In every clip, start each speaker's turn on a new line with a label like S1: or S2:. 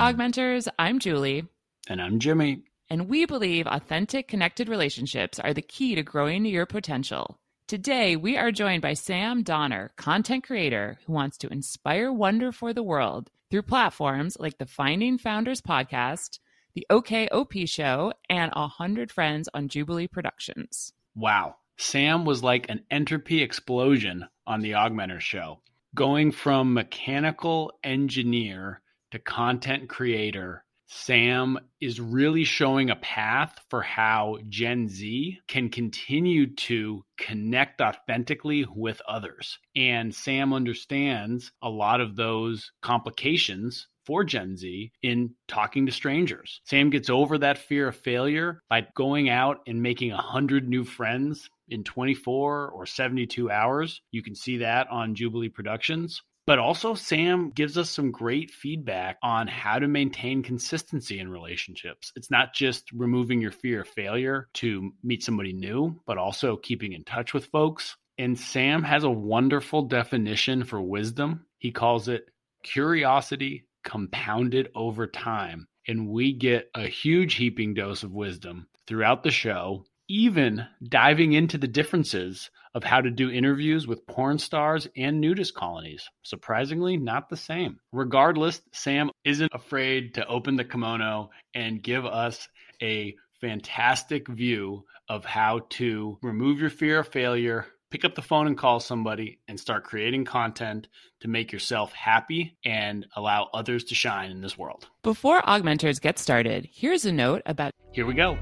S1: AugMentors. I'm Julie.
S2: And I'm Jimmy.
S1: And we believe authentic, connected relationships are the key to growing your potential. Today, we are joined by Sam Donner, content creator who wants to inspire wonder for the world through platforms like the Finding Founders podcast, the OKOP show, and 100 Friends on Jubilee Productions.
S2: Wow. Sam was like an entropy explosion on the AugMentor show, going from mechanical engineer to content creator. Sam is really showing a path for how Gen Z can continue to connect authentically with others. And Sam understands a lot of those complications for Gen Z in talking to strangers. Sam gets over that fear of failure by going out and making 100 new friends in 24 or 72 hours. You can see that on Jubilee Productions. But also, Sam gives us some great feedback on how to maintain consistency in relationships. It's not just removing your fear of failure to meet somebody new, but also keeping in touch with folks. And Sam has a wonderful definition for wisdom. He calls it curiosity compounded over time. And we get a huge heaping dose of wisdom throughout the show even diving into the differences of how to do interviews with porn stars and nudist colonies. Surprisingly, not the same. Regardless, Sam isn't afraid to open the kimono and give us a fantastic view of how to remove your fear of failure, pick up the phone and call somebody, and start creating content to make yourself happy and allow others to shine in this world.
S1: Before AugMentors get started, here's a note about.
S2: Here we go.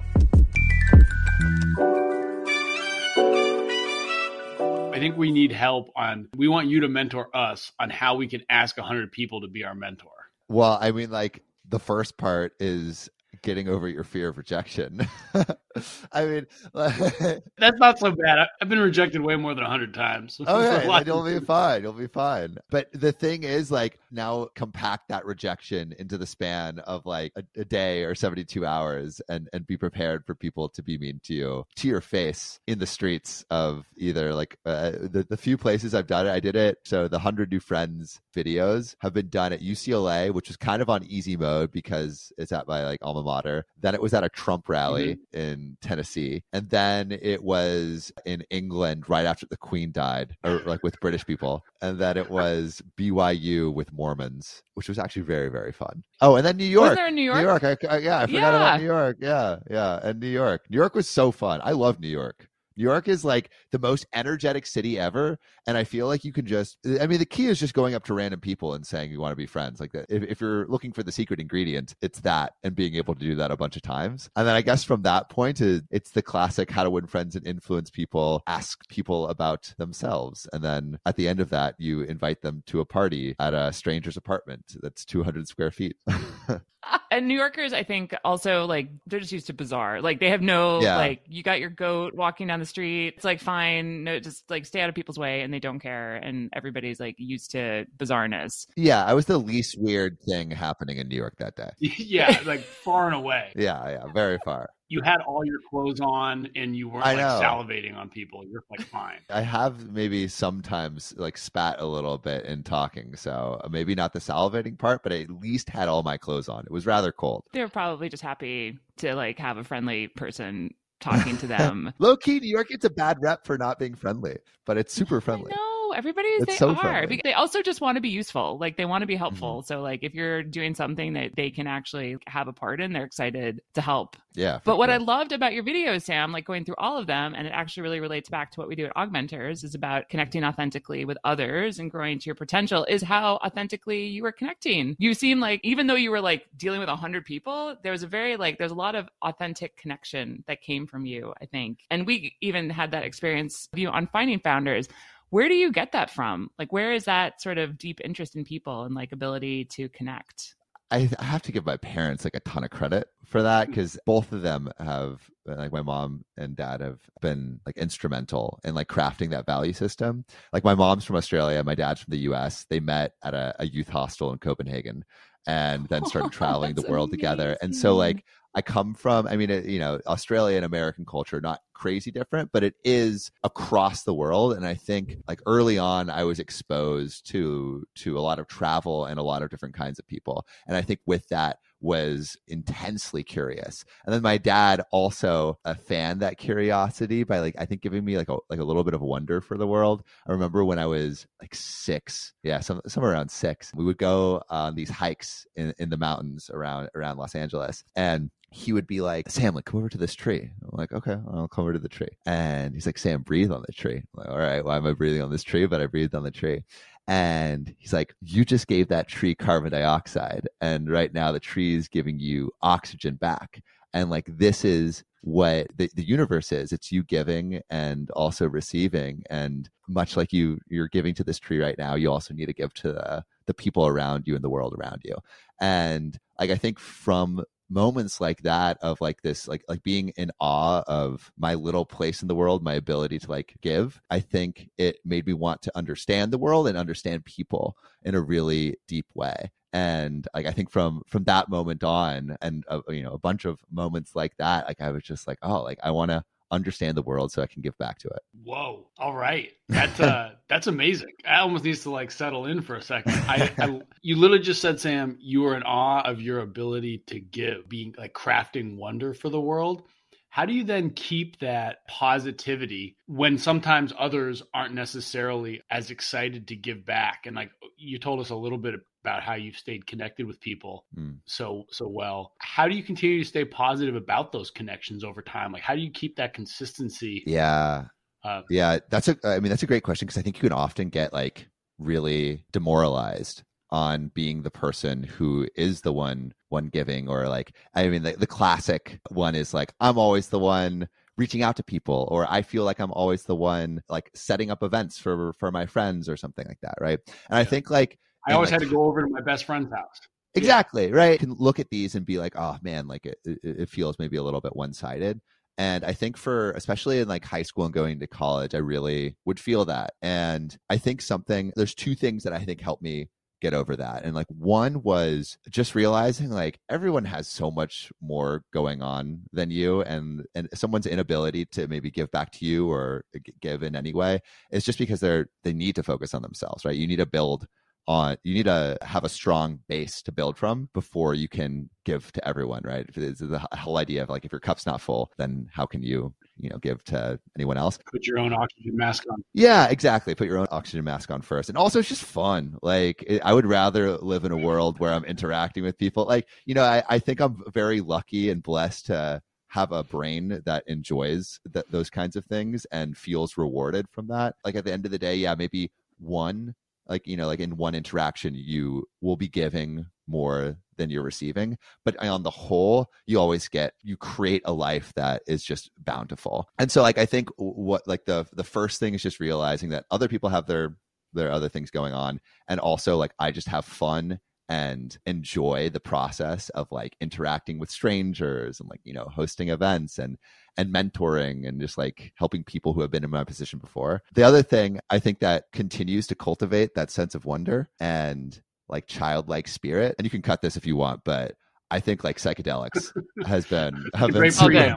S2: I think we need help on, we want you to mentor us on how we can ask 100 people to be our mentor.
S3: Well, I mean, like the first part is getting over your fear of rejection. I mean,
S2: that's not so bad. I've been rejected way more than a hundred times.
S3: Okay, you'll be fine. You'll be fine. But the thing is, like, now compact that rejection into the span of like a, a day or seventy-two hours, and and be prepared for people to be mean to you to your face in the streets of either like uh, the the few places I've done it. I did it. So the hundred new friends videos have been done at UCLA, which was kind of on easy mode because it's at my like alma mater. Then it was at a Trump rally mm-hmm. in Tennessee. And then it was in England right after the Queen died, or like with British people. And then it was BYU with Mormons, which was actually very, very fun. Oh, and then New York.
S1: Was there in New York?
S3: New York. I, I, yeah, I forgot yeah. about New York. Yeah, yeah. And New York. New York was so fun. I love New York. New York is like the most energetic city ever. And I feel like you can just, I mean, the key is just going up to random people and saying you want to be friends. Like, if, if you're looking for the secret ingredient, it's that and being able to do that a bunch of times. And then I guess from that point, it's the classic how to win friends and influence people, ask people about themselves. And then at the end of that, you invite them to a party at a stranger's apartment that's 200 square feet.
S1: and New Yorkers, I think, also like they're just used to bizarre. Like they have no yeah. like you got your goat walking down the street. It's like fine, no, just like stay out of people's way, and they don't care. And everybody's like used to bizarreness.
S3: Yeah, I was the least weird thing happening in New York that day.
S2: yeah, like far and away.
S3: Yeah, yeah, very far
S2: you had all your clothes on and you weren't like salivating on people. You're like fine.
S3: I have maybe sometimes like spat a little bit in talking, so uh, maybe not the salivating part, but I at least had all my clothes on. It was rather cold.
S1: They're probably just happy to like have a friendly person talking to them.
S3: Low key, New York gets a bad rep for not being friendly, but it's super friendly.
S1: Everybody it's they so are. Friendly. They also just want to be useful. Like they want to be helpful. Mm-hmm. So like if you're doing something that they can actually have a part in, they're excited to help.
S3: Yeah.
S1: But what I loved about your videos, Sam, like going through all of them, and it actually really relates back to what we do at AugMentors, is about connecting authentically with others and growing to your potential, is how authentically you were connecting. You seem like even though you were like dealing with a hundred people, there was a very like there's a lot of authentic connection that came from you, I think. And we even had that experience you on finding founders where do you get that from? Like where is that sort of deep interest in people and like ability to connect?
S3: I, I have to give my parents like a ton of credit for that because mm. both of them have like my mom and dad have been like instrumental in like crafting that value system. Like my mom's from australia my dad's from the us they met at a, a youth hostel in copenhagen and then started traveling the world amazing. together. And so like I come from, I mean, you know, Australia and American culture, not crazy different, but it is across the world. And I think like early on, I was exposed to, to a lot of travel and a lot of different kinds of people. And I think with that, was intensely curious. And then my dad also a fan that curiosity by like I think giving me like a like a little bit of wonder for the world. I remember when I was like six, yeah, some somewhere around six, we would go on these hikes in, in the mountains around around Los Angeles. And he would be like, Sam, like, come over to this tree. I'm like, okay, I'll come over to the tree. And he's like, Sam, breathe on the tree. I'm like, all right, why am I breathing on this tree? But I breathed on the tree. And he's like, you just gave that tree carbon dioxide. And right now the tree is giving you oxygen back. And like, this is what the, the universe is. It's you giving and also receiving. And much like you, you're giving to this tree right now, you also need to give to the, the people around you and the world around you. And like, I think from moments like that of like this like like being in awe of my little place in the world my ability to like give i think it made me want to understand the world and understand people in a really deep way. And like i think from from that moment on and uh, you know a bunch of moments like that like i was just like oh like i want to understand the world so I can give back to it.
S2: Whoa. All right. That's uh that's amazing. I almost needs to like settle in for a second. I, I you literally just said, Sam, you were in awe of your ability to give, being like crafting wonder for the world. How do you then keep that positivity when sometimes others aren't necessarily as excited to give back? And like you told us a little bit about how you've stayed connected with people mm. so so well. How do you continue to stay positive about those connections over time? Like how do you keep that consistency?
S3: Yeah. Uh, yeah, that's a I mean that's a great question because I think you can often get like really demoralized on being the person who is the one one giving or like I mean the, the classic one is like I'm always the one reaching out to people or I feel like I'm always the one like setting up events for for my friends or something like that, right? And yeah. I think like
S2: I always like, had to go over to my best friend's house.
S3: Exactly, yeah. right? You can look at these and be like, "Oh man, like it, it feels maybe a little bit one-sided." And I think for, especially in like high school and going to college, I really would feel that. And I think something, there's two things that I think helped me get over that. And like one was just realizing like everyone has so much more going on than you and and someone's inability to maybe give back to you or give in any way is just because they're they need to focus on themselves, right? You need to build on you need to have a strong base to build from before you can give to everyone right? It's the whole idea of like if your cup's not full then how can you you know give to anyone else?
S2: Put your own oxygen mask on.
S3: Yeah exactly. Put your own oxygen mask on first. And also it's just fun. Like it, i would rather live in a world where i'm interacting with people. Like you know i, I think i'm very lucky and blessed to have a brain that enjoys th- those kinds of things and feels rewarded from that. Like at the end of the day yeah maybe one like you know like in one interaction you will be giving more than you're receiving but on the whole you always get you create a life that is just bountiful. And so like i think what like the the first thing is just realizing that other people have their their other things going on and also like i just have fun and enjoy the process of like interacting with strangers and like you know hosting events and and mentoring and just like helping people who have been in my position before the other thing i think that continues to cultivate that sense of wonder and like childlike spirit and you can cut this if you want but I think like psychedelics has been have been
S2: super, yeah,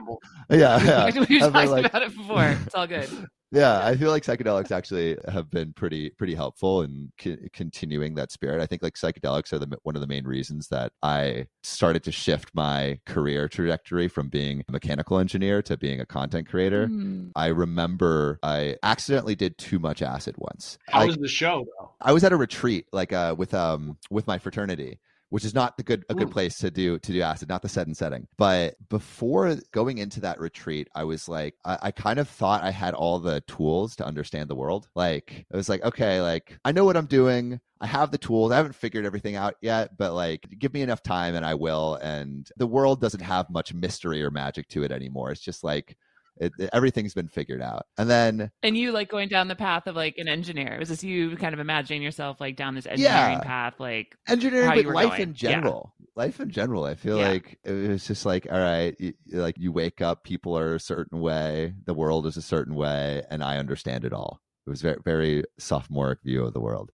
S3: yeah.
S1: We've talked like, about it before. It's all good.
S3: yeah i feel like psychedelics actually have been pretty pretty helpful in c- continuing that spirit. I think like psychedelics are the one of the main reasons that i started to shift my career trajectory from being a mechanical engineer to being a content creator. Mm. i remember i accidentally did too much acid once.
S2: How
S3: like,
S2: was the show though?
S3: I was at a retreat like uh with um with my fraternity which is not the good a good place to do to do acid, not the set and setting. But before going into that retreat, I was like, I, I kind of thought I had all the tools to understand the world. Like it was like, okay, like I know what I'm doing. I have the tools. I haven't figured everything out yet, but like give me enough time and I will. And the world doesn't have much mystery or magic to it anymore. It's just like it, it, everything's been figured out. And then
S1: and you like going down the path of like an engineer. Was this you kind of imagining yourself like down this engineering yeah. path, like
S3: engineering, but life going. in general. Yeah. Life in general. I feel yeah. like it was just like, all right, you, like you wake up, people are a certain way, the world is a certain way, and I understand it all. It was very very sophomoric view of the world.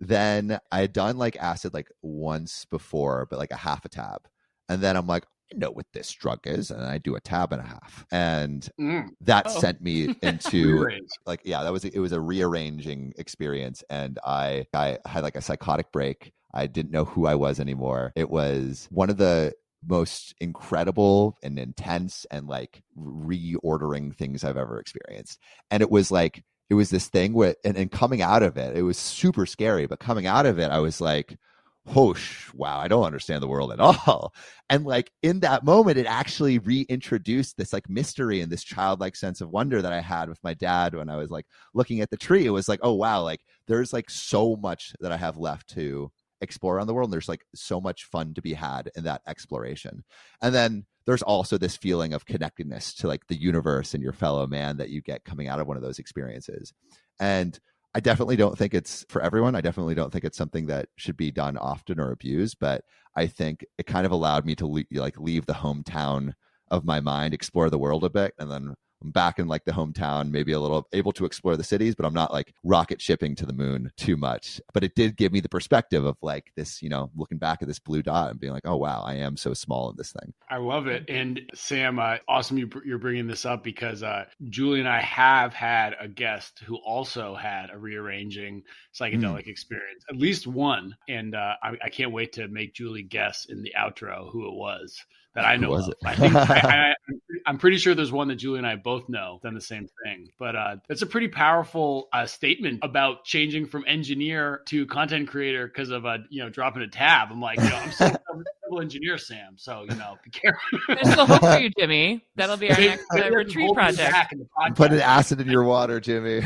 S3: then I had done like acid like once before, but like a half a tab. And then I'm like, I know what this drug is, and I do a tab and a half, and
S2: Mm.
S3: that
S2: Oh.
S3: sent me into like yeah that was it was a rearranging experience and i i had like a psychotic break. I didn't know who i was anymore. It was one of the most incredible and intense and like reordering things i've ever experienced. And it was like it was this thing where and, and coming out of it it was super scary but coming out of it i was like whoosh wow i don't understand the world at all. And like in that moment it actually reintroduced this like mystery and this childlike sense of wonder that i had with my dad when i was like looking at the tree. It was like oh wow like there's like so much that i have left to explore around the world and there's like so much fun to be had in that exploration. And then there's also this feeling of connectedness to like the universe and your fellow man that you get coming out of one of those experiences. And I definitely don't think it's for everyone. I definitely don't think it's something that should be done often or abused, but I think it kind of allowed me to le- like leave the hometown of my mind, explore the world a bit, and then I'm back in like the hometown, maybe a little able to explore the cities, but I'm not like rocket shipping to the moon too much. But it did give me the perspective of like this, you know, looking back at this blue dot and being like, oh wow, I am so small in this thing.
S2: I love it. And Sam, uh, awesome you, you're bringing this up because uh, Julie and I have had a guest who also had a rearranging psychedelic experience, at least one. And uh, I, I can't wait to make Julie guess in the outro who it was that I
S3: Who
S2: know
S3: was
S2: of.
S3: it?
S2: I think I, I, I'm pretty sure there's one that Julie and I both know done the same thing. But uh, it's a pretty powerful uh, statement about changing from engineer to content creator because of a you know dropping a tab. I'm like, you know, I'm still a civil engineer, Sam. So you know, be careful.
S1: There's still hope for you, Jimmy. That'll be our next
S2: maybe
S1: uh, retreat project.
S2: back in the podcast.
S3: Put an acid in your water, Jimmy.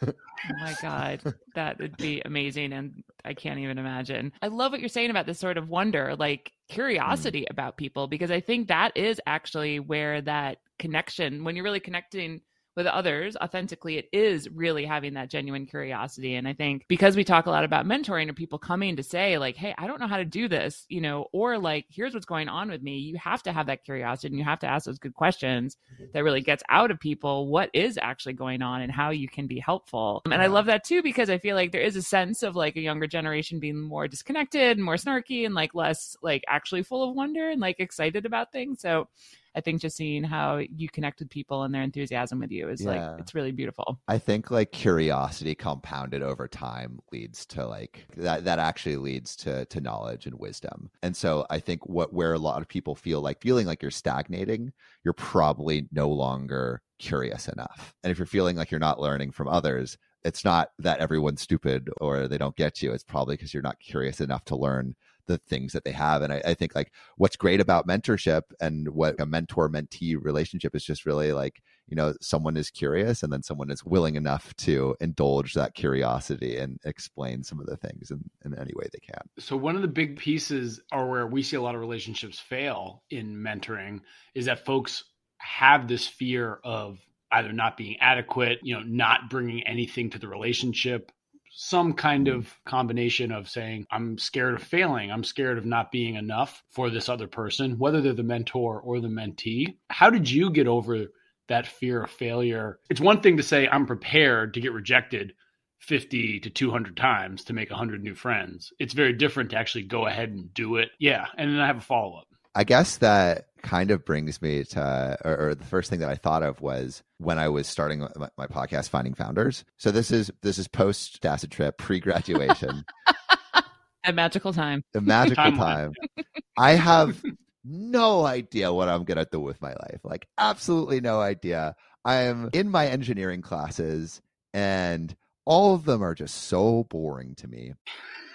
S1: Oh my God, that would be amazing. And I can't even imagine. I love what you're saying about this sort of wonder, like mm. curiosity about people, because I think that is actually where that connection, when you're really connecting with others authentically, it is really having that genuine curiosity. And I think because we talk a lot about mentoring or people coming to say, like, hey, I don't know how to do this, you know, or like, here's what's going on with me, you have to have that curiosity and you have to ask those good questions mm-hmm. that really gets out of people what is actually going on and how you can be helpful. And I love that too because I feel like there is a sense of like a younger generation being more disconnected and more snarky and like less like actually full of wonder and like excited about things. So I think just seeing how you connect with people and their enthusiasm with you is
S3: Yeah.
S1: like it's really beautiful.
S3: I think like curiosity compounded over time leads to like that that actually leads to to knowledge and wisdom. And so I think what where a lot of people feel like feeling like you're stagnating, you're probably no longer curious enough. And if you're feeling like you're not learning from others, it's not that everyone's stupid or they don't get you. It's probably because you're not curious enough to learn the things that they have. And I, I think like what's great about mentorship and what a mentor mentee relationship is just really like, you know, someone is curious and then someone is willing enough to indulge that curiosity and explain some of the things in, in any way they can.
S2: So one of the big pieces, are where we see a lot of relationships fail in mentoring, is that folks have this fear of either not being adequate, you know, not bringing anything to the relationship, some kind hmm. of combination of saying, I'm scared of failing, I'm scared of not being enough for this other person, whether they're the mentor or the mentee. How did you get over that fear of failure? It's one thing to say, I'm prepared to get rejected 50 to 200 times to make 100 new friends. It's very different to actually go ahead and do it. Yeah. And then I have a follow up.
S3: I guess that kind of brings me to, or, or, the first thing that I thought of was when I was starting my, my podcast, Finding Founders. So this is this is post acid trip, pre graduation,
S1: A magical time.
S3: a magical
S2: Timeline.
S3: time. I have no idea what I'm gonna do with my life. Like absolutely no idea. I am in my engineering classes, and all of them are just so boring to me.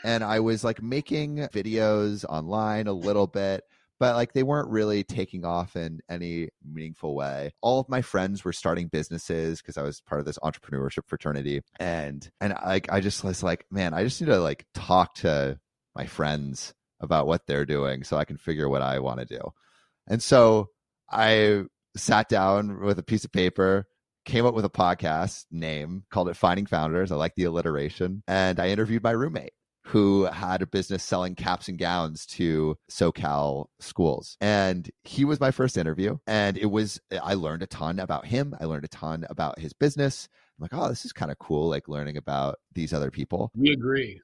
S3: And I was like making videos online a little bit but like they weren't really taking off in any meaningful way. All of my friends were starting businesses because I was part of this entrepreneurship fraternity, and and like I just was like, man, I just need to like talk to my friends about what they're doing so I can figure what I want to do. And so I sat down with a piece of paper, came up with a podcast name, called it Finding Founders. I like the alliteration, and I interviewed my roommate who had a business selling caps and gowns to SoCal schools. And he was my first interview. And it was, I learned a ton about him. I learned a ton about his business. I'm like, oh, this is kind of cool, like learning about these other people.
S2: We agree.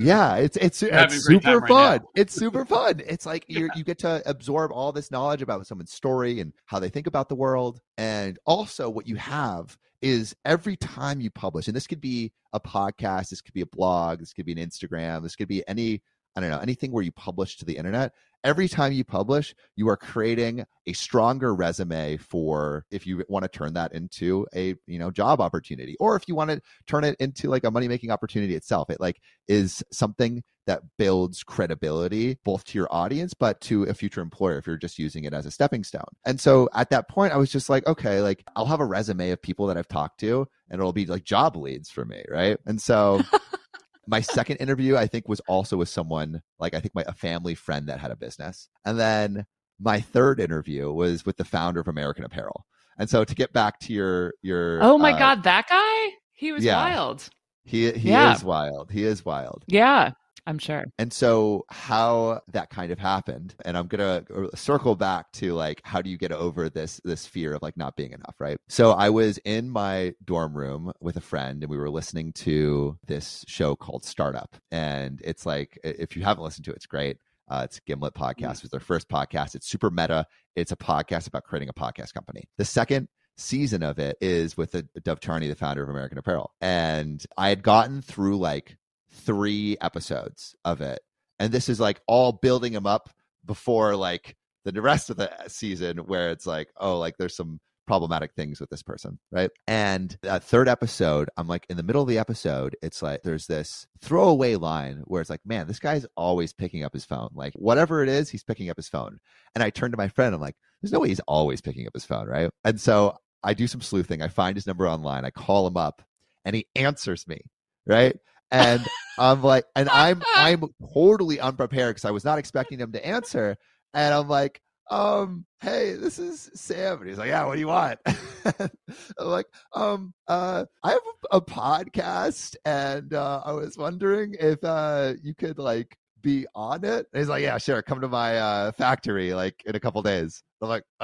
S3: yeah, it's it's, it's
S2: a great time
S3: super
S2: right
S3: fun.
S2: now.
S3: It's super fun. It's like you you get to absorb all this knowledge about someone's story and how they think about the world, and also what you have is every time you publish, and this could be a podcast, this could be a blog, this could be an Instagram, this could be any I don't know anything where you publish to the internet. Every time you publish, you are creating a stronger resume for if you want to turn that into a you know job opportunity, or if you want to turn it into like a money making opportunity itself. It like is something that builds credibility both to your audience but to a future employer if you're just using it as a stepping stone. And so at that point I was just like okay like I'll have a resume of people that I've talked to and it'll be like job leads for me, right? And so my second interview I think was also with someone like I think my a family friend that had a business. And then my third interview was with the founder of American Apparel. And so to get back to your your
S1: Oh my
S3: uh,
S1: god, that guy? He was
S3: yeah.
S1: wild.
S3: he he
S1: Yeah.
S3: is wild. He is wild.
S1: Yeah, I'm sure.
S3: And so how that kind of happened, and I'm gonna circle back to like how do you get over this this fear of like not being enough, right? So I was in my dorm room with a friend, and we were listening to this show called Startup, and it's like if you haven't listened to it, it's great. Uh, it's Gimlet podcast. It's their first podcast. It's super meta. It's a podcast about creating a podcast company. The second season of it is with the Dov Charney, the founder of American Apparel, and I had gotten through like three episodes of it. And this is like all building him up before like the rest of the season where it's like oh like there's some problematic things with this person right? And that third episode i'm like in the middle of the episode it's like there's this throwaway line where it's like man this guy's always picking up his phone. Like whatever it is he's picking up his phone. And i turn to my friend i'm like there's no way he's always picking up his phone right? And so i do some sleuthing. I find his number online. I call him up and he answers me right and I'm like, and I'm I'm totally unprepared because I was not expecting him to answer, and I'm like, um, hey, this is Sam, and he's like, yeah, what do you want? I'm like, um, uh, I have a, a podcast, and uh, I was wondering if uh you could like be on it. And he's like, yeah, sure, come to my uh factory like in a couple days. I'm like,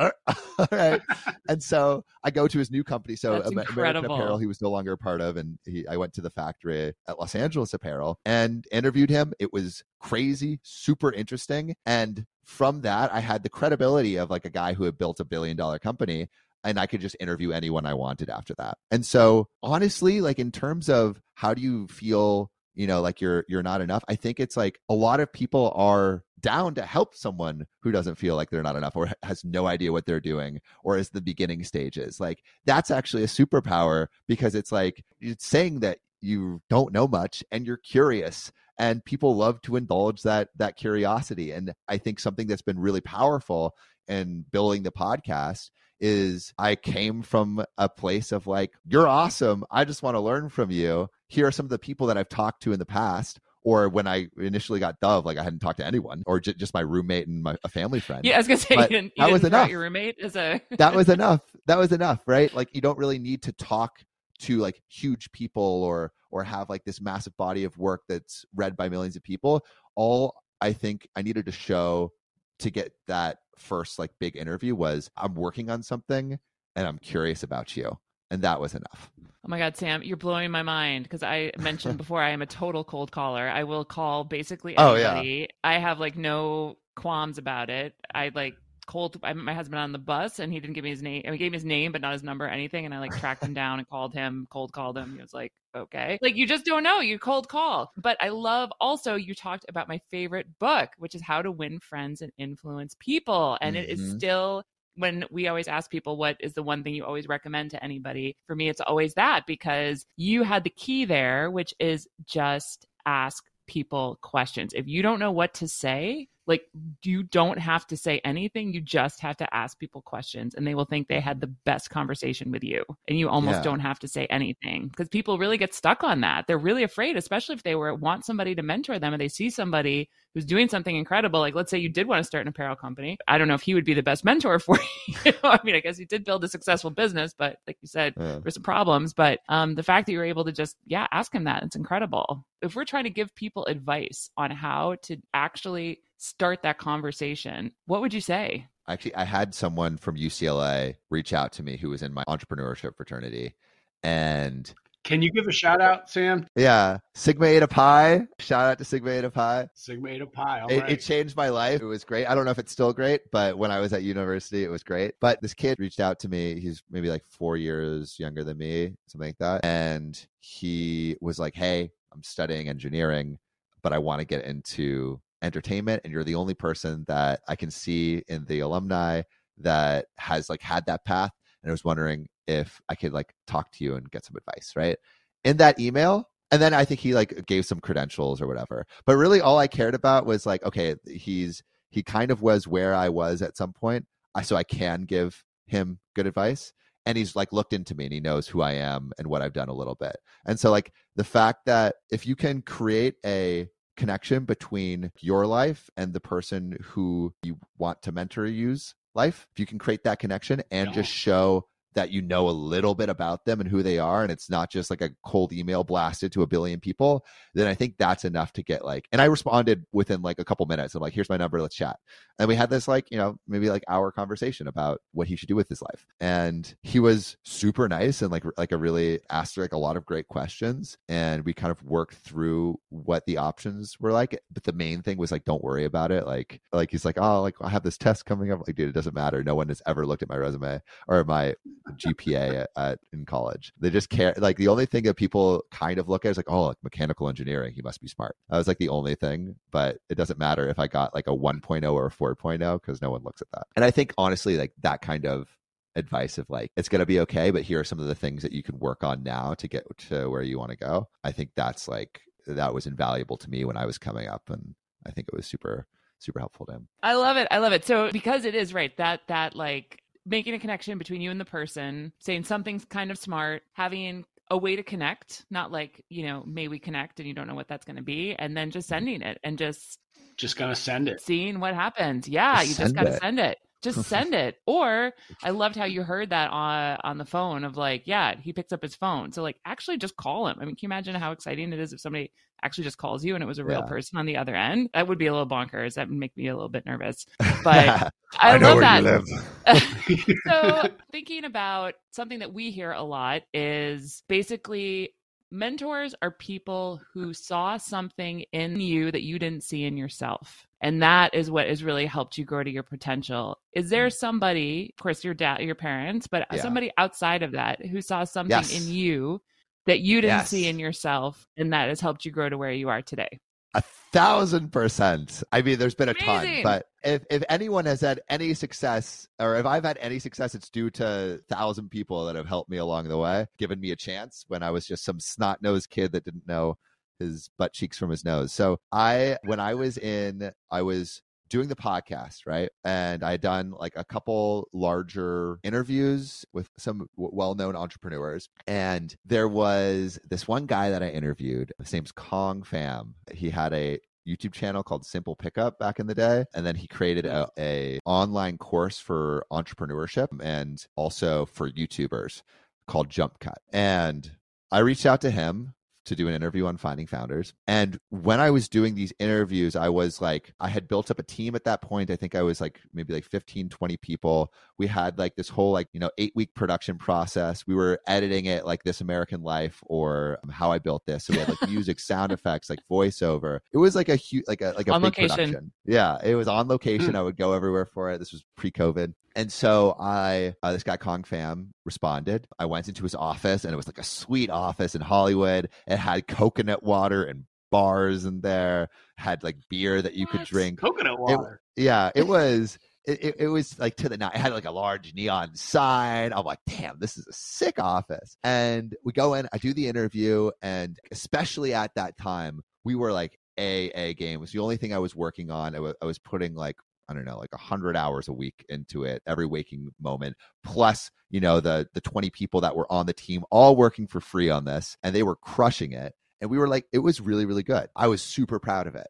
S3: all right. and so I go to his new company. So
S1: That's
S3: American
S1: incredible.
S3: Apparel, he was no longer a part of, and he, I went to the factory at Los Angeles Apparel and interviewed him. It was crazy, super interesting, and from that, I had the credibility of like a guy who had built a billion dollar company. And I could just interview anyone I wanted after that. And so, honestly, like in terms of how do you feel you know like you're you're not enough i think it's like a lot of people are down to help someone who doesn't feel like they're not enough or has no idea what they're doing or is the beginning stages like that's actually a superpower because it's like it's saying that you don't know much and you're curious and people love to indulge that that curiosity and i think something that's been really powerful in building the podcast is I came from a place of like, you're awesome. I just want to learn from you. Here are some of the people that I've talked to in the past. Or when I initially got Dov, like I hadn't talked to anyone, or j- just my roommate and my a family friend.
S1: Yeah, I was gonna say you didn't, you
S3: that was enough.
S1: your roommate is a
S3: that was enough. That was enough, right? Like you don't really need to talk to like huge people or or have like this massive body of work that's read by millions of people. All I think I needed to show to get that first like big interview was I'm working on something and I'm curious about you. And that was enough.
S1: Oh my God, Sam, you're blowing my mind because I mentioned before I am a total cold caller. I will call basically anybody.
S3: Oh, yeah.
S1: I have like no qualms about it. I like cold. I met my husband on the bus and he didn't give me his name. He gave me his name, but not his number or anything. And I like tracked him down and called him, cold called him. He was like, okay. Like you just don't know. You cold call. But I love also, you talked about my favorite book, which is How to Win Friends and Influence People. And it is
S3: Mhm.
S1: still when we always ask people what is the one thing you always recommend to anybody, for me, it's always that because you had the key there, which is just ask people questions. If you don't know what to say, like you don't have to say anything. You just have to ask people questions and they will think they had the best conversation with you. And you almost
S3: Yeah.
S1: don't have to say anything because people really get stuck on that. They're really afraid, especially if they were want somebody to mentor them and they see somebody who's doing something incredible. Like let's say you did want to start an apparel company. I don't know if he would be the best mentor for you. I mean, I guess you did build a successful business, but like you said,
S3: Yeah.
S1: there's some problems. But um, the fact that you're able to just, yeah, ask him that, it's incredible. If we're trying to give people advice on how to actually start that conversation, what would you say?
S3: Actually, I had someone from UCLA reach out to me who was in my entrepreneurship fraternity. And
S2: Can you give a shout out, Sam?
S3: Yeah. Sigma Eta Pi. Shout out to Sigma Eta Pi.
S2: Sigma Eta Pi. All
S3: It,
S2: right.
S3: it changed my life. It was great. I don't know if it's still great, but when I was at university, it was great. But this kid reached out to me. He's maybe like four years younger than me, something like that. And he was like, Hey, I'm studying engineering, but I want to get into entertainment. And you're the only person that I can see in the alumni that has like had that path. And I was wondering if I could like talk to you and get some advice, right? In that email, and then I think he like gave some credentials or whatever. But really, all I cared about was like, okay, he's he kind of was where I was at some point, I so I can give him good advice. And he's like looked into me and he knows who I am and what I've done a little bit. And so like the fact that if you can create a connection between your life and the person who you want to mentor you's life, if you can create that connection and
S2: Yeah.
S3: just show that you know a little bit about them and who they are and it's not just like a cold email blasted to a billion people then i think that's enough to get like and i responded within like a couple minutes. I'm like here's my number let's chat. And we had this like you know maybe like hour conversation about what he should do with his life. And he was super nice and like like a really asked like a lot of great questions and we kind of worked through what the options were like but the main thing was like don't worry about it. Like like he's like oh like i have this test coming up. Like dude it doesn't matter. No one has ever looked at my resume or my GPA at, at in college. They just care. Like the only thing that people kind of look at is like, oh, like mechanical engineering, he must be smart. That was like the only thing, but it doesn't matter if I got like a 1.0 or a 4.0 because no one looks at that. And I think honestly, like that kind of advice of like it's going to be okay but here are some of the things that you can work on now to get to where you want to go i think that's like that was invaluable to me when i was coming up and i think it was super super helpful to him
S1: I love it. I love it. So because it is right that that like making a connection between you and the person, saying something's kind of smart, having a way to connect, not like, you know, may we connect and you don't know what that's going to be, and then just sending it and just
S2: Just gonna send it.
S1: seeing what happens. Yeah,
S3: Just
S1: you just got to send it. Just send it. Or I loved how you heard that on on the phone of like, yeah, he picks up his phone. So like actually just call him. I mean, can you imagine how exciting it is if somebody actually just calls you and it was a real
S3: Yeah.
S1: person on the other end? That would be a little bonkers. That would make me a little bit nervous. But I,
S3: know
S1: love that. so thinking about something that we hear a lot is basically mentors are people who saw something in you that you didn't see in yourself. And that is what has really helped you grow to your potential. Is there mm. somebody of course your dad your parents but
S3: Yeah.
S1: somebody outside of that who saw something
S3: Yes.
S1: in you that you didn't see in yourself and that has helped you grow to where you are today
S3: A thousand percent. I mean, there's been a ton, but if, if anyone has had any success, or if I've had any success, it's due to thousand people that have helped me along the way, given me a chance when I was just some snot nosed kid that didn't know his butt cheeks from his nose. So I, when I was in, I was doing the podcast, right? And I had done like a couple larger interviews with some well known entrepreneurs. And there was this one guy that I interviewed. His name's Kong Pham. He had a YouTube channel called Simple Pickup back in the day, and then he created a, a online course for entrepreneurship and also for YouTubers called Jump Cut. And I reached out to him to do an interview on finding founders. And when I was doing these interviews, I was like, I had built up a team at that point. I think I was like maybe like 15, 20 people. We had like this whole like, you know, eight week production process. We were editing it like This American Life or How I Built This. So we had like music, sound effects, like voiceover. It was like a huge, like a, like a
S1: On
S3: big
S1: location.
S3: production. Yeah. It was on location.
S2: Hmm.
S3: I would go everywhere for it. This was pre COVID. And so I, uh, this guy Kong Pham responded. I went into his office and it was like a sweet office in Hollywood. It had coconut water and bars in there, had like beer that you could drink.
S2: Coconut
S3: It-
S2: water.
S3: yeah, it was. It, it, it was like to the night. It had like a large neon sign. I'm like, damn, this is a sick office. And we go in, I do the interview, and especially at that time, we were like a a game. It was the only thing I was working on. I wa- I was putting like I don't know, like a hundred hours a week into it, every waking moment. Plus, you know, the the 20 people that were on the team, all working for free on this, and they were crushing it. And we were like, it was really, really good. I was super proud of it.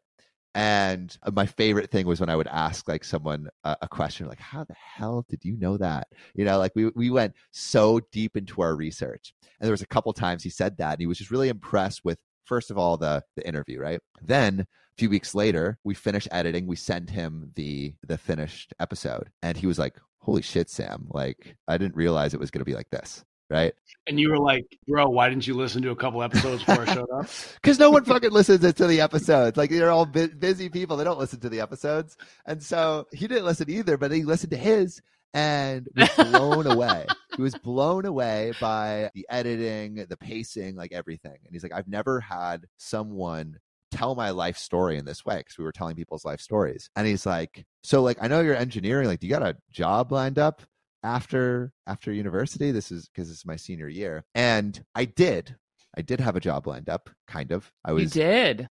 S3: And uh, my favorite thing was when I would ask like someone a, a question like, "How the hell did you know that?" You know, like we we went so deep into our research, and there was a couple times he said that, and he was just really impressed with first of all the the interview, right? Then a few weeks later, we finish editing, we send him the the finished episode, and he was like, "Holy shit, Sam! Like I didn't realize it was going to be like this." right?
S2: And you were like, bro, why didn't you listen to a couple episodes before I showed up?
S3: Because no one fucking listens to the episodes. Like they're all bu- busy people. They don't listen to the episodes. And so he didn't listen either, but he listened to his and was blown away. He was blown away by the editing, the pacing, like everything. And he's like, I've never had someone tell my life story in this way because we were telling people's life stories. And he's like, so like I know you're engineering. Like, do you got a job lined up? after after university this is because this is my senior year and i did i did have a job lined up kind of i was
S1: you did.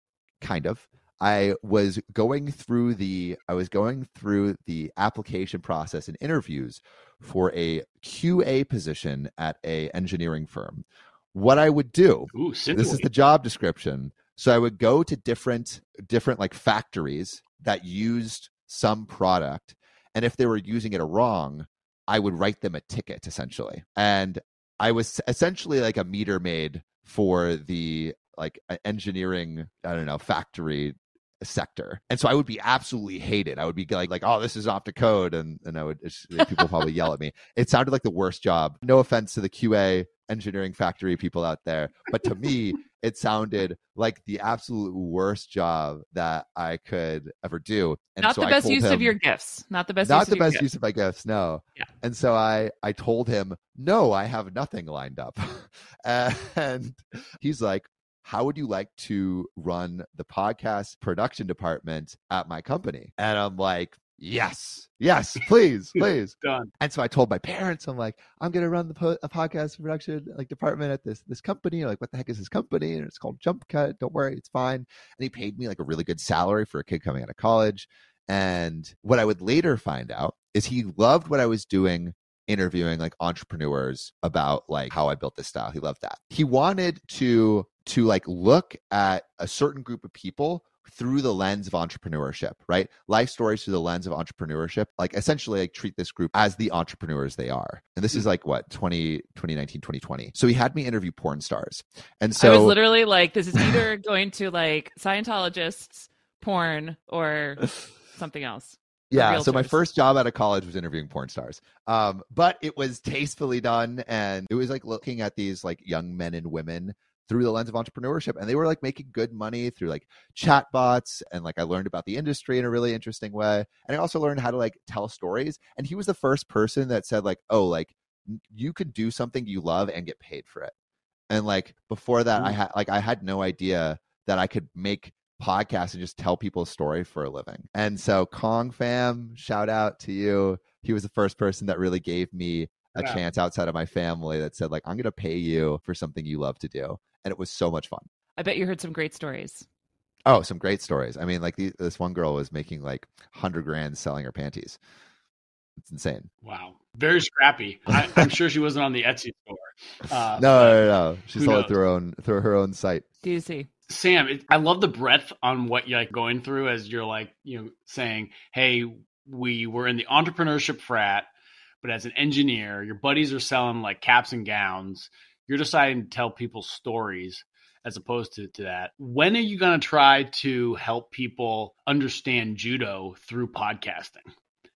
S3: kind of i was going through the i was going through the application process and interviews for a qa position at a engineering firm. What i would do
S2: Ooh,
S3: this is the job description. So i would go to different different like factories that used some product and if they were using it wrong i would write them a ticket essentially. And i was essentially like a meter maid for the like engineering i don't know factory sector. And so i would be absolutely hated. I would be like like oh this is off the code. And and i would people probably yell at me. It sounded like the worst job. No offense to the qa engineering factory people out there but to me it sounded like the absolute worst job that i could ever do. And
S1: Not
S3: so
S1: the best use of your gifts. Not the best
S3: not
S1: use
S3: the
S1: of
S3: best
S1: gifts.
S3: use of my gifts no.
S1: Yeah.
S3: and so i i told him no i have nothing lined up. And he's like how would you like to run the podcast production department at my company and i'm like yes yes please please
S2: Done.
S3: and so I told my parents, I'm like, I'm gonna run the po- podcast production like department at this this company. Like, what the heck is this company? And it's called Jump Cut. Don't worry, it's fine. And he paid me like a really good salary for a kid coming out of college. And what I would later find out is he loved what I was doing interviewing like entrepreneurs about like how I built this style. He loved that. He wanted to to like look at a certain group of people through the lens of entrepreneurship, right? Life stories through the lens of entrepreneurship, like essentially like treat this group as the entrepreneurs they are. And this hmm. is like what 20 2019 2020. So he had me interview porn stars. And so
S1: I was literally like, this is either going to like Scientologists, porn, or something else.
S3: Yeah so my first job out of college was interviewing porn stars. Um but it was tastefully done and it was like looking at these like young men and women through the lens of entrepreneurship and they were like making good money through like chat bots and like i learned about the industry in a really interesting way and i also learned how to like tell stories and he was the first person that said like oh like you could do something you love and get paid for it. And like before that i had like i had no idea that i could make podcasts and just tell people a story for a living and so Kong Pham shout out to you he was the first person that really gave me a chance outside of my family that said like i'm going to pay you for something you love to do and it was so much fun
S1: I bet you heard some great stories.
S3: oh some great stories i mean like the, this one girl was making like 100 grand selling her panties it's insane
S2: Wow. Very scrappy. I, I'm sure she wasn't on the Etsy store. Uh,
S3: no no no, no. she sold
S2: knows?
S3: it through her own through her own site
S1: Do you see?
S2: Sam, it, I love the breadth on what you're like going through as you're like, you know, saying, "Hey, we were in the entrepreneurship frat, but as an engineer, your buddies are selling like caps and gowns. You're deciding to tell people stories as opposed to, to that. When are you going to try to help people understand judo through podcasting?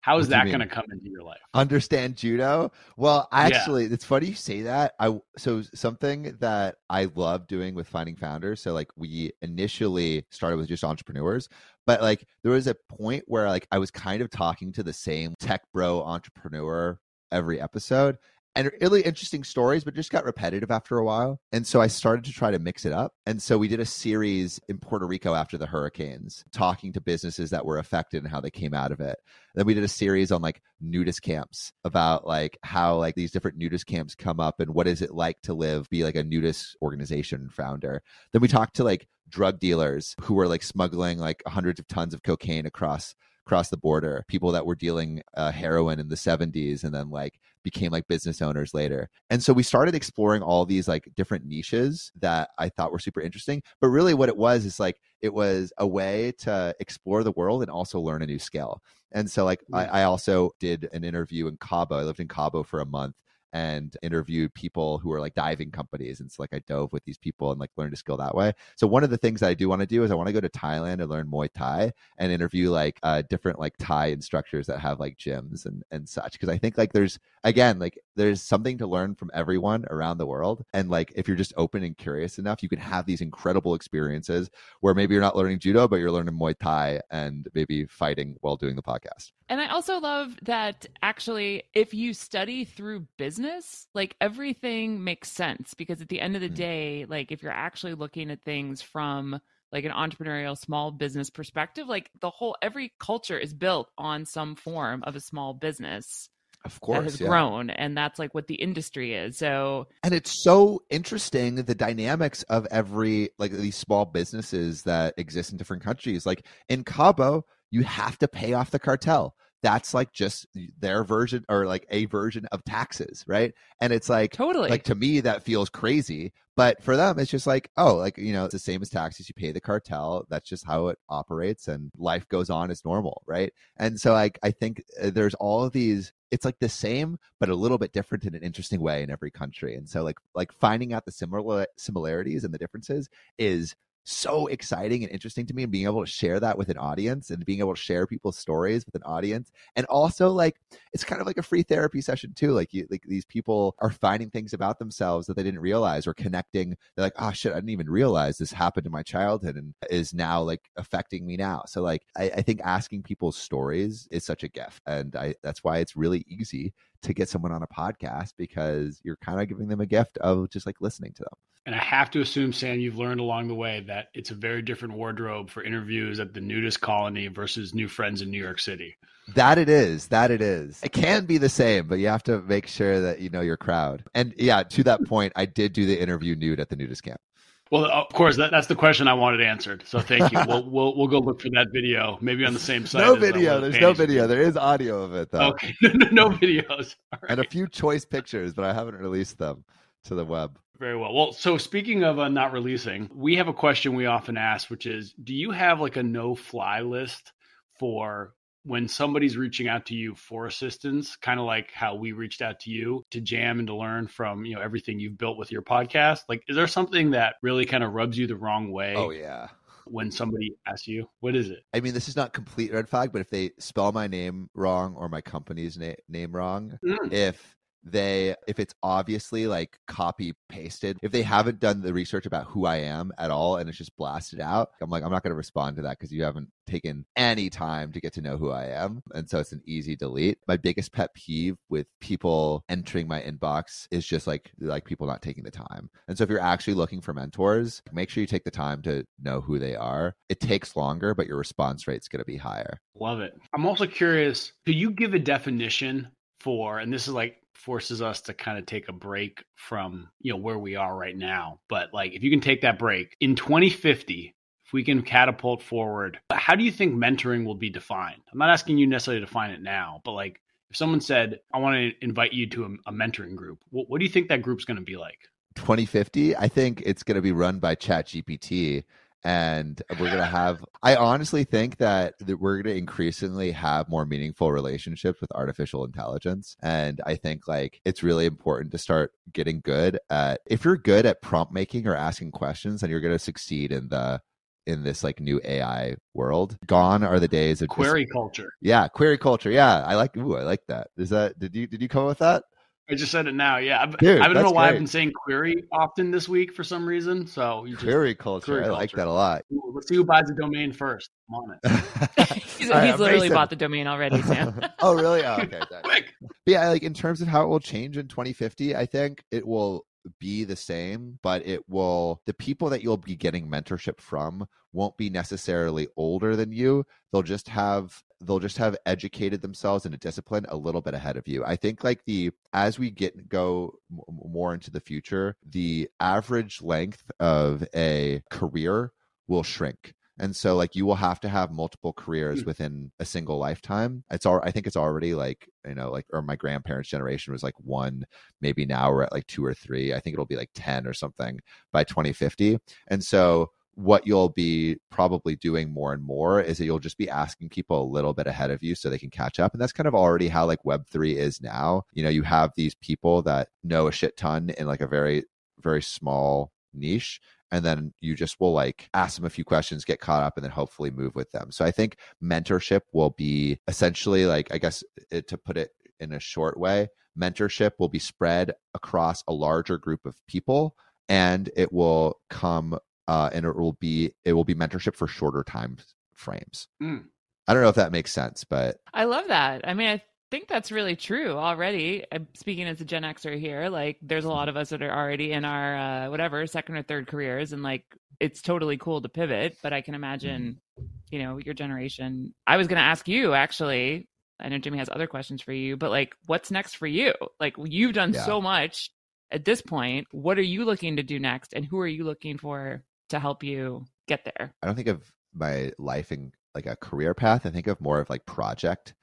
S2: How is
S3: What do you
S2: that going to come into your life?
S3: understand judo well
S2: Yeah.
S3: actually it's funny you say that i so something that i love doing with finding founders so like we initially started with just entrepreneurs but like there was a point where like i was kind of talking to the same tech bro entrepreneur every episode and really interesting stories, but just got repetitive after a while. And so I started to try to mix it up. And so we did a series in Puerto Rico after the hurricanes, talking to businesses that were affected and how they came out of it. then we did a series on like nudist camps about like how like these different nudist camps come up and what is it like to live, be like a nudist organization founder. Then we talked to like drug dealers who were like smuggling like hundreds of tons of cocaine across across the border people that were dealing uh, heroin in the 70s and then like became like business owners later. And so we started exploring all these like different niches that i thought were super interesting. But really what it was is like it was a way to explore the world and also learn a new skill. And so like I, I also did an interview in cabo. I lived in cabo for a month and interviewed people who are like diving companies. And so like I dove with these people and like learned a skill that way. So one of the things I do want to do is I want to go to Thailand and learn Muay Thai and interview like uh, different like Thai instructors that have like gyms and and such. Because I think like there's again like there's something to learn from everyone around the world. And like if you're just open and curious enough, you can have these incredible experiences where maybe you're not learning judo, but you're learning Muay Thai and maybe fighting while doing the podcast.
S1: And I also love that actually, if you study through business, like everything makes sense because at the end of the
S3: Mm.
S1: day, like if you're actually looking at things from like an entrepreneurial small business perspective, like the whole every culture is built on some form of a small business
S3: Of
S1: that
S3: course,
S1: has
S3: yeah.
S1: grown. And that's like what the industry is. So
S3: and it's so interesting the dynamics of every like these small businesses that exist in different countries like in cabo you have to pay off the cartel. That's like just their version or like a version of taxes right? And it's like
S1: totally.
S3: like to me that feels crazy but for them it's just like oh like you know it's the same as taxes you pay the cartel that's just how it operates and life goes on as normal right? And so like i think uh, there's all of these it's like the same but a little bit different in an interesting way in every country. And so like like finding out the similar similarities and the differences is so exciting and interesting to me and being able to share that with an audience and being able to share people's stories with an audience and also like it's kind of like a free therapy session too like you like these people are finding things about themselves that they didn't realize or connecting they're like oh shit i didn't even realize this happened in my childhood and is now like affecting me now. So like i, I think asking people's stories is such a gift and i that's why it's really easy to get someone on a podcast because you're kind of giving them a gift of just like listening to them
S2: And I have to assume, Sam, you've learned along the way that it's a very different wardrobe for interviews at the nudist colony versus new friends in New York City.
S3: That it is. That it is. It can be the same, but you have to make sure that you know your crowd. And yeah, to that point, I did do the interview nude at the nudist camp.
S2: Well, of course, that, that's the question I wanted answered. So thank you. we'll, we'll we'll go look for that video, maybe on the same site.
S3: No video.
S2: one of the
S3: There's no video. There is audio of it though,
S2: Okay, no, no videos. All
S3: and a few choice pictures, but I haven't released them to the web.
S2: Very well. Well, so speaking of uh, not releasing, we have a question we often ask, which is, do you have like a no-fly list for when somebody's reaching out to you for assistance, kind of like how we reached out to you to jam and to learn from you know everything you've built with your podcast? Like, is there something that really kind of rubs you the wrong way
S3: Oh yeah.
S2: when somebody asks you? What is it?
S3: I mean, this is not complete red flag, but if they spell my name wrong or my company's na- name wrong,
S2: Mm.
S3: if they if it's obviously like copy pasted if they haven't done the research about who i am at all and it's just blasted out i'm like i'm not going to respond to that because you haven't taken any time to get to know who i am. And so it's an easy delete. My biggest pet peeve with people entering my inbox is just like like people not taking the time. And so if you're actually looking for mentors make sure you take the time to know who they are. It takes longer but your response rate's going to be higher.
S2: Love it. I'm also curious, could you give a definition for, and this is like forces us to kind of take a break from, you know, where we are right now. But like if you can take that break in 2050, if we can catapult forward, how do you think mentoring will be defined? I'm not asking you necessarily to define it now, but like if someone said, I want to invite you to a, a mentoring group, what, what do you think that group's going to be like?
S3: 2050 i think it's going to be run by chat gpt and we're going to have i honestly think that, that we're going to increasingly have more meaningful relationships with artificial intelligence and i think like it's really important to start getting good at if you're good at prompt making or asking questions then you're going to succeed in the in this like new ai world. Gone are the days of just-
S2: Query culture.
S3: yeah query culture yeah i like ooh i like that. Is that did you did you come up with that
S2: I just said it now. Yeah. I've-
S3: Dude,
S2: I don't know
S3: that's
S2: why I've been saying query often this week for some reason. So you just,
S3: query culture
S2: query
S3: i like that a lot
S2: let's see who buys the domain first. I'm on it.
S1: he's,
S3: All right,
S1: he's literally bought the domain already, Sam.
S3: oh, really? Oh, okay.
S2: Quick.
S3: But yeah, like in terms of how it will change in 2050, I think it will be the same, but it will, the people that you'll be getting mentorship from won't be necessarily older than you. They'll just have, they'll just have educated themselves in a discipline a little bit ahead of you. I think like the, as we get, go more into the future, the average length of a career will shrink. And so like you will have to have multiple careers
S2: Hmm.
S3: within a single lifetime. It's all I think it's already like, you know, like or my grandparents' generation was like one, maybe now we're at like two or three. I think it'll be like 10 or something by 2050. And so what you'll be probably doing more and more is that you'll just be asking people a little bit ahead of you so they can catch up. And that's kind of already how like Web3 is now. You know, you have these people that know a shit ton in like a very, very small niche and then you just will like ask them a few questions get caught up and then hopefully move with them so i think mentorship will be essentially like i guess it, to put it in a short way mentorship will be spread across a larger group of people and it will come uh, and it will be it will be mentorship for shorter time frames.
S2: Mm.
S3: I don't know if that makes sense, but
S1: I love that. I mean, I think that's really true already. I'm speaking as a Gen Xer here, like there's a lot of us that are already in our uh, whatever second or third careers, and like it's totally cool to pivot. But I can imagine, mm. you know, your generation. I was going to ask you actually. I know Jimmy has other questions for you, but like, what's next for you? Like, you've done yeah. so much at this point. What are you looking to do next, and who are you looking for to help you get there?
S3: I don't think of my life in like a career path. I think of more of like project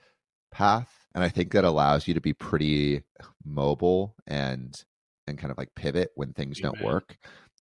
S3: path. And I think that allows you to be pretty mobile and and kind of like pivot when things Amen. don't work.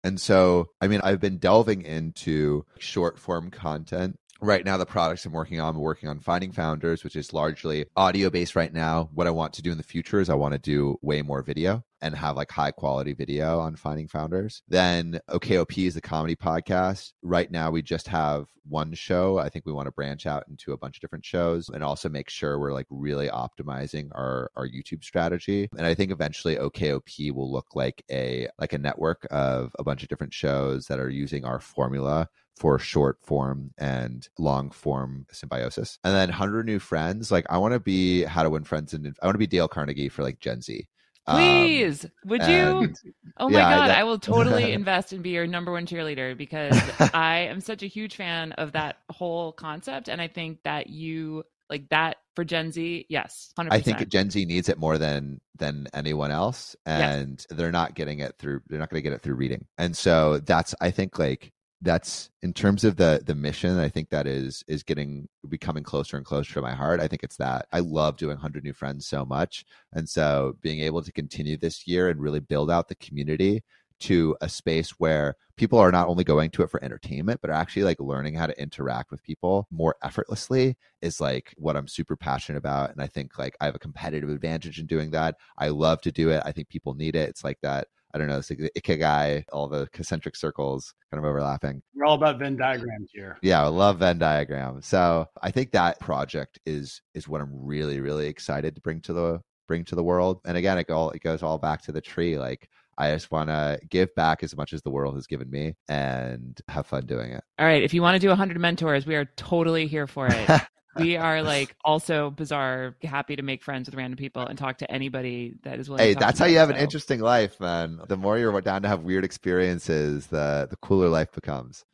S3: And so, I mean, I've been delving into short form content right now the products i'm working on i'm working on finding founders which is largely audio based right now. What i want to do in the future is i want to do way more video and have like high quality video on finding founders. Then okop is the comedy podcast. Right now we just have one show. I think we want to branch out into a bunch of different shows and also make sure we're like really optimizing our our youtube strategy. And i think eventually okop will look like a like a network of a bunch of different shows that are using our formula for short form and long form symbiosis. And then 100 New Friends, like I want to be How to Win Friends and I want to be Dale Carnegie for like Gen Z.
S1: Please, um, would you? Oh my yeah, god, that, I will totally invest and be your number one cheerleader because I am such a huge fan of that whole concept, and I think that you like that for Gen Z. Yes, 100%.
S3: I think Gen Z needs it more than than anyone else, and yes. they're not getting it through. They're not going to get it through reading, and so that's I think like that's in terms of the the mission i think that is is getting becoming closer and closer to my heart. I think it's that. I love doing 100 new friends so much. And so being able to continue this year and really build out the community to a space where people are not only going to it for entertainment but are actually like learning how to interact with people more effortlessly is like what i'm super passionate about. And i think like i have a competitive advantage in doing that. I love to do it. I think people need it. It's like that I don't know, it's like the ikigai, all the concentric circles kind of overlapping.
S2: We're all about Venn diagrams here.
S3: Yeah, I love Venn diagrams. So I think that project is is what I'm really, really excited to bring to the bring to the world. And again, it all it goes all back to the tree. Like I just want to give back as much as the world has given me and have fun doing it.
S1: All right. If you want to do 100 mentors, we are totally here for it. we are like also bizarre, happy to make friends with random people and talk to anybody that is willing.
S3: Hey, that's how you have so. an interesting life, man. The more you're down to have weird experiences, the the cooler life becomes.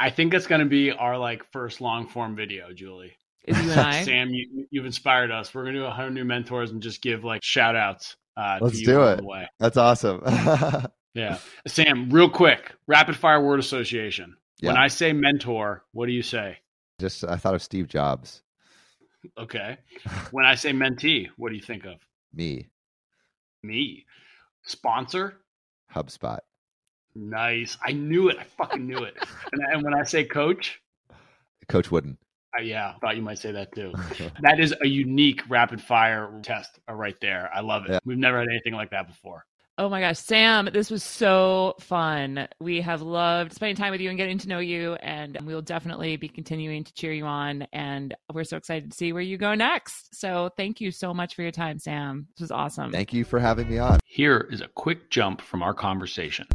S2: I think it's going to be our like first long form video, Julie.
S1: Is you and I?
S2: Sam, you, have inspired us. We're going to do 100 new mentors and just give like shout outs. Uh,
S3: Let's do it. That's awesome.
S2: yeah. Sam, real quick, rapid fire word association. Yeah. When I say mentor, what do you say?
S3: Just I thought of Steve Jobs.
S2: Okay. when I say mentee, what do you think of?
S3: Me.
S2: Me. Sponsor?
S3: HubSpot.
S2: Nice. I knew it. I fucking knew it. and, and, when I say coach?
S3: Coach Wooden.
S2: Uh, yeah, I thought you might say that too. that is a unique rapid fire test uh, right there. I love it. Yeah. We've never had anything like that before.
S1: Oh my gosh, Sam, this was so fun. We have loved spending time with you and getting to know you, and we will definitely be continuing to cheer you on. And we're so excited to see where you go next. So, thank you so much for your time, Sam. This was awesome.
S3: Thank you for having me on.
S2: Here is a quick jump from our conversation.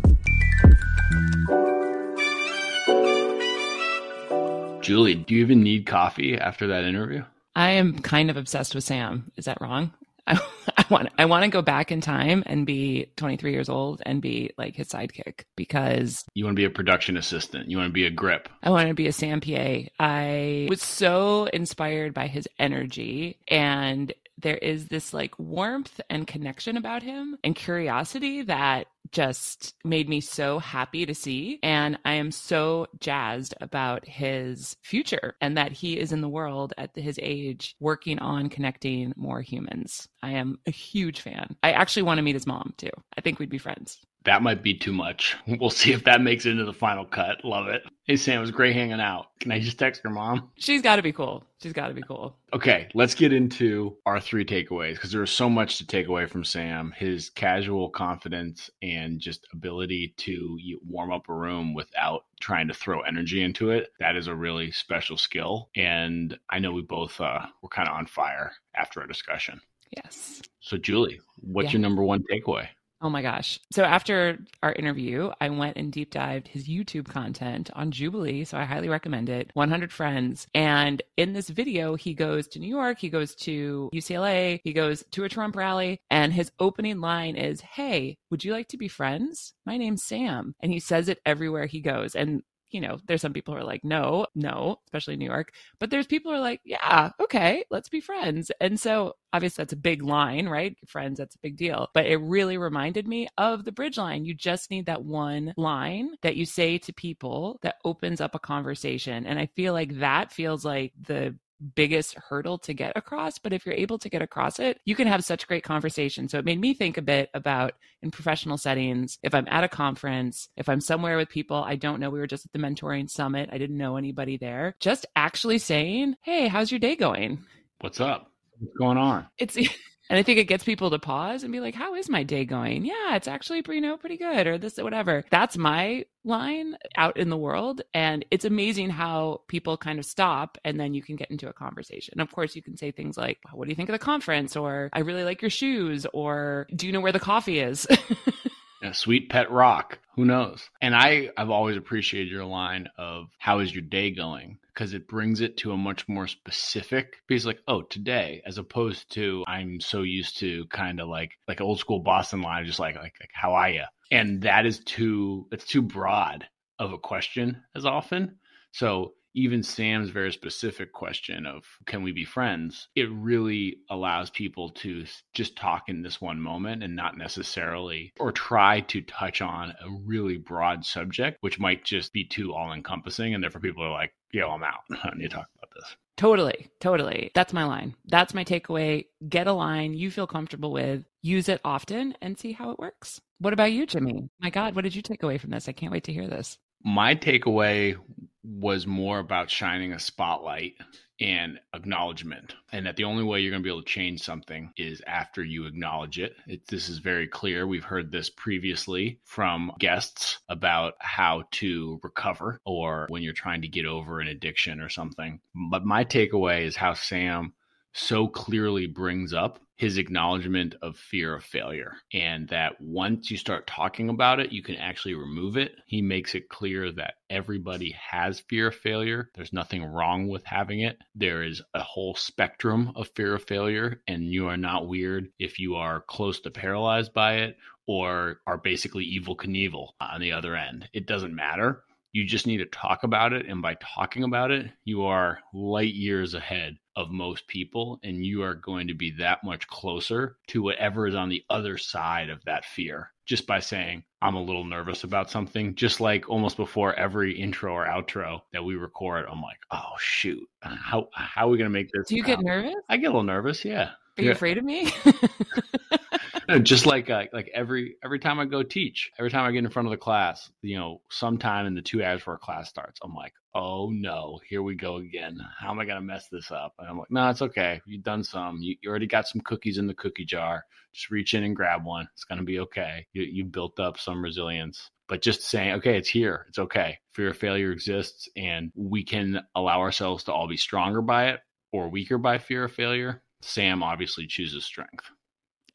S2: Julie, do you even need coffee after that interview?
S1: I am kind of obsessed with Sam. Is that wrong? I, I want I want to go back in time and be 23 years old and be like his sidekick because
S2: you want to be a production assistant. You want to be a grip.
S1: I want to be a Sam PA. I was so inspired by his energy and there is this like warmth and connection about him and curiosity that just made me so happy to see. And I am so jazzed about his future and that he is in the world at his age working on connecting more humans. I am a huge fan. I actually want to meet his mom too. I think we'd be friends.
S4: That might be too much. We'll see if that makes it into the final cut. Love it. Hey, Sam, it was great hanging out. Can I just text her mom?
S1: She's got to be cool. She's got to be cool.
S4: Okay, let's get into our three takeaways because there's so much to take away from Sam. His casual confidence and just ability to warm up a room without trying to throw energy into it. That is a really special skill. And I know we both uh, were kind of on fire after our discussion.
S1: Yes.
S4: So, Julie, what's yeah. your number one takeaway?
S1: Oh my gosh. So after our interview, I went and deep dived his YouTube content on Jubilee. So I highly recommend it 100 Friends. And in this video, he goes to New York, he goes to UCLA, he goes to a Trump rally. And his opening line is, Hey, would you like to be friends? My name's Sam. And he says it everywhere he goes. And you know, there's some people who are like, no, no, especially in New York. But there's people who are like, yeah, okay, let's be friends. And so obviously that's a big line, right? Friends, that's a big deal. But it really reminded me of the bridge line. You just need that one line that you say to people that opens up a conversation. And I feel like that feels like the biggest hurdle to get across. But if you're able to get across it, you can have such great conversation. So it made me think a bit about in professional settings, if I'm at a conference, if I'm somewhere with people I don't know, we were just at the mentoring summit, I didn't know anybody there, just actually saying, Hey, how's your day going?
S4: What's up? What's going on?
S1: It's And I think it gets people to pause and be like, how is my day going? Yeah, it's actually, you know, pretty good or this, whatever. That's my line out in the world. And it's amazing how people kind of stop and then you can get into a conversation. Of course, you can say things like, what do you think of the conference? Or I really like your shoes. Or do you know where the coffee is?
S4: a sweet pet rock. Who knows? And I, I've always appreciated your line of how is your day going? Because it brings it to a much more specific piece like, oh, today, as opposed to I'm so used to kind of like like old school Boston line, just like like, like how are you? And that is too it's too broad of a question as often. So even Sam's very specific question of can we be friends, it really allows people to just talk in this one moment and not necessarily or try to touch on a really broad subject, which might just be too all encompassing. And therefore people are like, yo, I'm out. I don't need to talk about this.
S1: Totally, totally. That's my line. That's my takeaway. Get a line you feel comfortable with, use it often, and see how it works. What about you, Jimmy? My God, what did you take away from this? I can't wait to hear this.
S4: My takeaway was more about shining a spotlight and acknowledgement and that the only way you're going to be able to change something is after you acknowledge it. it. this is very clear we've heard this previously from guests about how to recover or when you're trying to get over an addiction or something but my takeaway is how sam so clearly brings up his acknowledgement of fear of failure and that once you start talking about it, you can actually remove it. He makes it clear that everybody has fear of failure. There's nothing wrong with having it. There is a whole spectrum of fear of failure, and you are not weird if you are close to paralyzed by it or are basically Evel Knievel on the other end. It doesn't matter. You just need to talk about it. And by talking about it, you are light years ahead of most people. And you are going to be that much closer to whatever is on the other side of that fear just by saying, I'm a little nervous about something. Just like almost before every intro or outro that we record, I'm like, oh, shoot. Uh, how, how are we going to make this?
S1: Do you get nervous?
S4: I get a little nervous. Yeah.
S1: Are you
S4: yeah.
S1: afraid of me?
S4: no, just like uh, like every every time I go teach, every time I get in front of the class, you know, sometime in the two hours before class starts, I'm like, oh no, here we go again. How am I gonna mess this up? And I'm like, no, it's okay. You've done some. You, you already got some cookies in the cookie jar. Just reach in and grab one. It's gonna be okay. You you built up some resilience. But just saying, okay, it's here. It's okay. Fear of failure exists, and we can allow ourselves to all be stronger by it or weaker by fear of failure. Sam obviously chooses strength.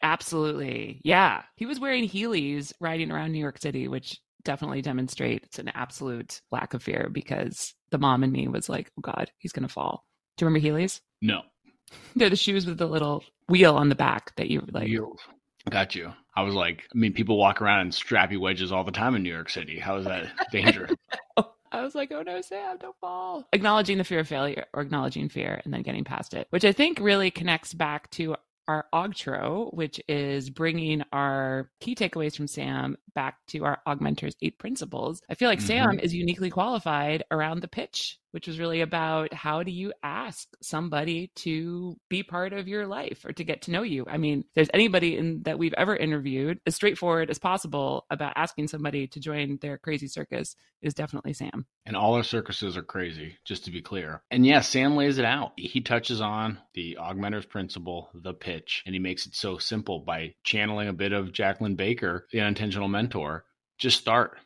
S1: Absolutely. Yeah. He was wearing Heelys riding around New York City, which definitely demonstrates an absolute lack of fear because the mom and me was like, oh God, he's going to fall. Do you remember Heelys?
S4: No.
S1: They're the shoes with the little wheel on the back that you like.
S4: Wheels. Got you. I was like, I mean, people walk around in strappy wedges all the time in New York City. How is that dangerous?
S1: I was like, oh no, Sam, don't fall. Acknowledging the fear of failure or acknowledging fear and then getting past it, which I think really connects back to our Augtro, which is bringing our key takeaways from Sam back to our AugMentors eight principles. I feel like mm-hmm. Sam is uniquely qualified around the pitch which was really about how do you ask somebody to be part of your life or to get to know you. I mean, there's anybody in that we've ever interviewed as straightforward as possible about asking somebody to join their crazy circus is definitely Sam.
S4: And all our circuses are crazy, just to be clear. And yeah, Sam lays it out. He touches on the AugMentors principle, the pitch, and he makes it so simple by channeling a bit of Jacqueline Baker, the unintentional mentor. Just start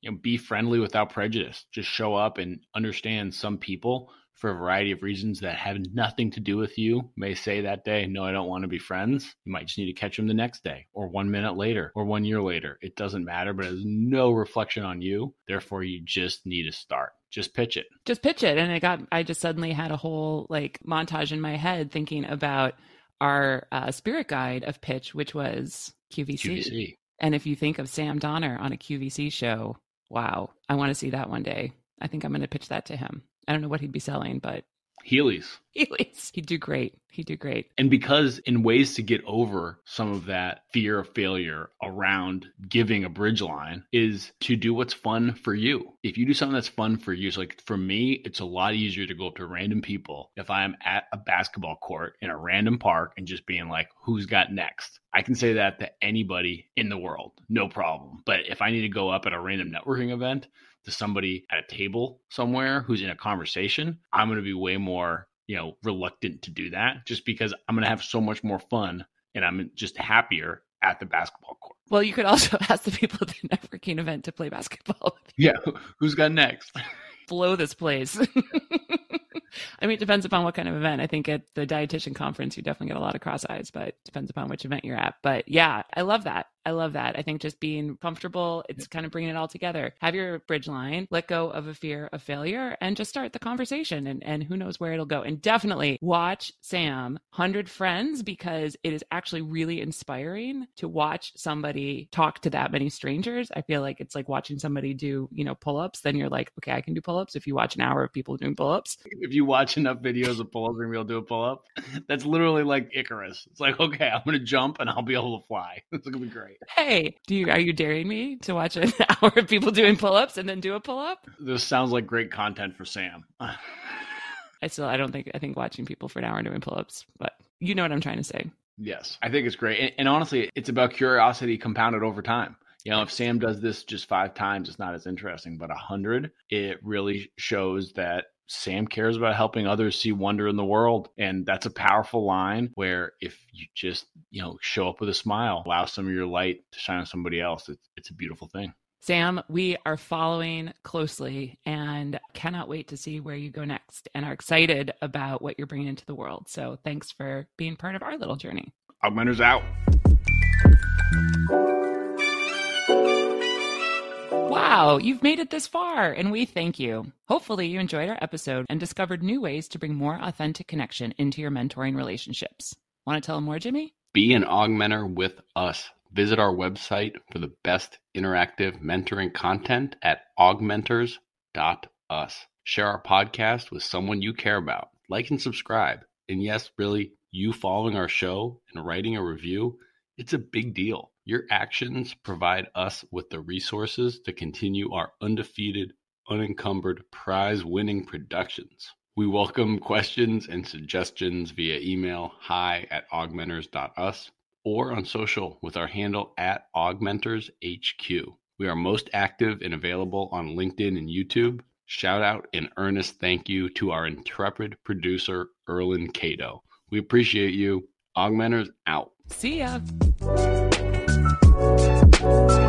S4: you know, be friendly without prejudice. Just show up and understand some people for a variety of reasons that have nothing to do with you may say that day, no, I don't want to be friends. You might just need to catch them the next day or one minute later or one year later. It doesn't matter, but it has no reflection on you. Therefore, you just need to start. Just pitch it.
S1: Just pitch it. And I got, I just suddenly had a whole like montage in my head thinking about our uh, spirit guide of pitch, which was QVC. QVC. And if you think of Sam Donner on a QVC show, wow, I want to see that one day. I think I'm going to pitch that to him. I don't know what he'd be selling, but
S4: Heelys.
S1: Heelys. He'd do great. He'd do great.
S4: And because in ways to get over some of that fear of failure around giving a bridge line is to do what's fun for you. If you do something that's fun for you, like for me, it's a lot easier to go up to random people if I'm at a basketball court in a random park and just being like, who's got next? I can say that to anybody in the world, no problem. But if I need to go up at a random networking event, to somebody at a table somewhere who's in a conversation, I'm going to be way more, you know, reluctant to do that just because I'm going to have so much more fun and I'm just happier at the basketball court.
S1: Well, you could also ask the people at the networking event to play basketball.
S4: Yeah, who's got next?
S1: Blow this place. I mean, it depends upon what kind of event. I think at the dietitian conference, you definitely get a lot of cross eyes, but it depends upon which event you're at. But yeah, I love that. I love that. I think just being comfortable, it's kind of bringing it all together. Have your bridge line, let go of a fear of failure, and just start the conversation. And, and who knows where it'll go. And definitely watch Sam 100 Friends because it is actually really inspiring to watch somebody talk to that many strangers. I feel like it's like watching somebody do, you know, pull ups. Then you're like, okay, I can do pull ups. If you watch an hour of people doing pull ups,
S4: if you watch enough videos of pull ups, you'll do a pull up. That's literally like Icarus. It's like, okay, I'm going to jump and I'll be able to fly. It's going to be great great.
S1: Hey, do you are you daring me to watch an hour of people doing pull-ups and then do a pull-up?
S4: This sounds like great content for Sam.
S1: I still I don't think I think watching people for an hour doing pull-ups, but you know what I'm trying to say.
S4: Yes, I think it's great, and, and honestly, it's about curiosity compounded over time. You know, if Sam does this just five times, it's not as interesting. But a hundred, it really shows that Sam cares about helping others see wonder in the world. And that's a powerful line where if you just, you know, show up with a smile, allow some of your light to shine on somebody else, it's, it's a beautiful thing.
S1: Sam, we are following closely and cannot wait to see where you go next and are excited about what you're bringing into the world. So thanks for being part of our little journey.
S4: AugMentors out.
S1: Wow, you've made it this far, and we thank you. Hopefully, you enjoyed our episode and discovered new ways to bring more authentic connection into your mentoring relationships. Want to tell them more, Jimmy?
S4: Be an AugMentor with us. Visit our website for the best interactive mentoring content at augmentors.us. Share our podcast with someone you care about. Like and subscribe. And yes, really, you following our show and writing a review, it's a big deal. Your actions provide us with the resources to continue our undefeated, unencumbered, prize winning productions. We welcome questions and suggestions via email hi at augmentors.us or on social with our handle at augmentorshq. We are most active and available on LinkedIn and YouTube. Shout out and earnest thank you to our intrepid producer, Erlin Cato. We appreciate you. AugMentors out.
S1: See ya. Bye.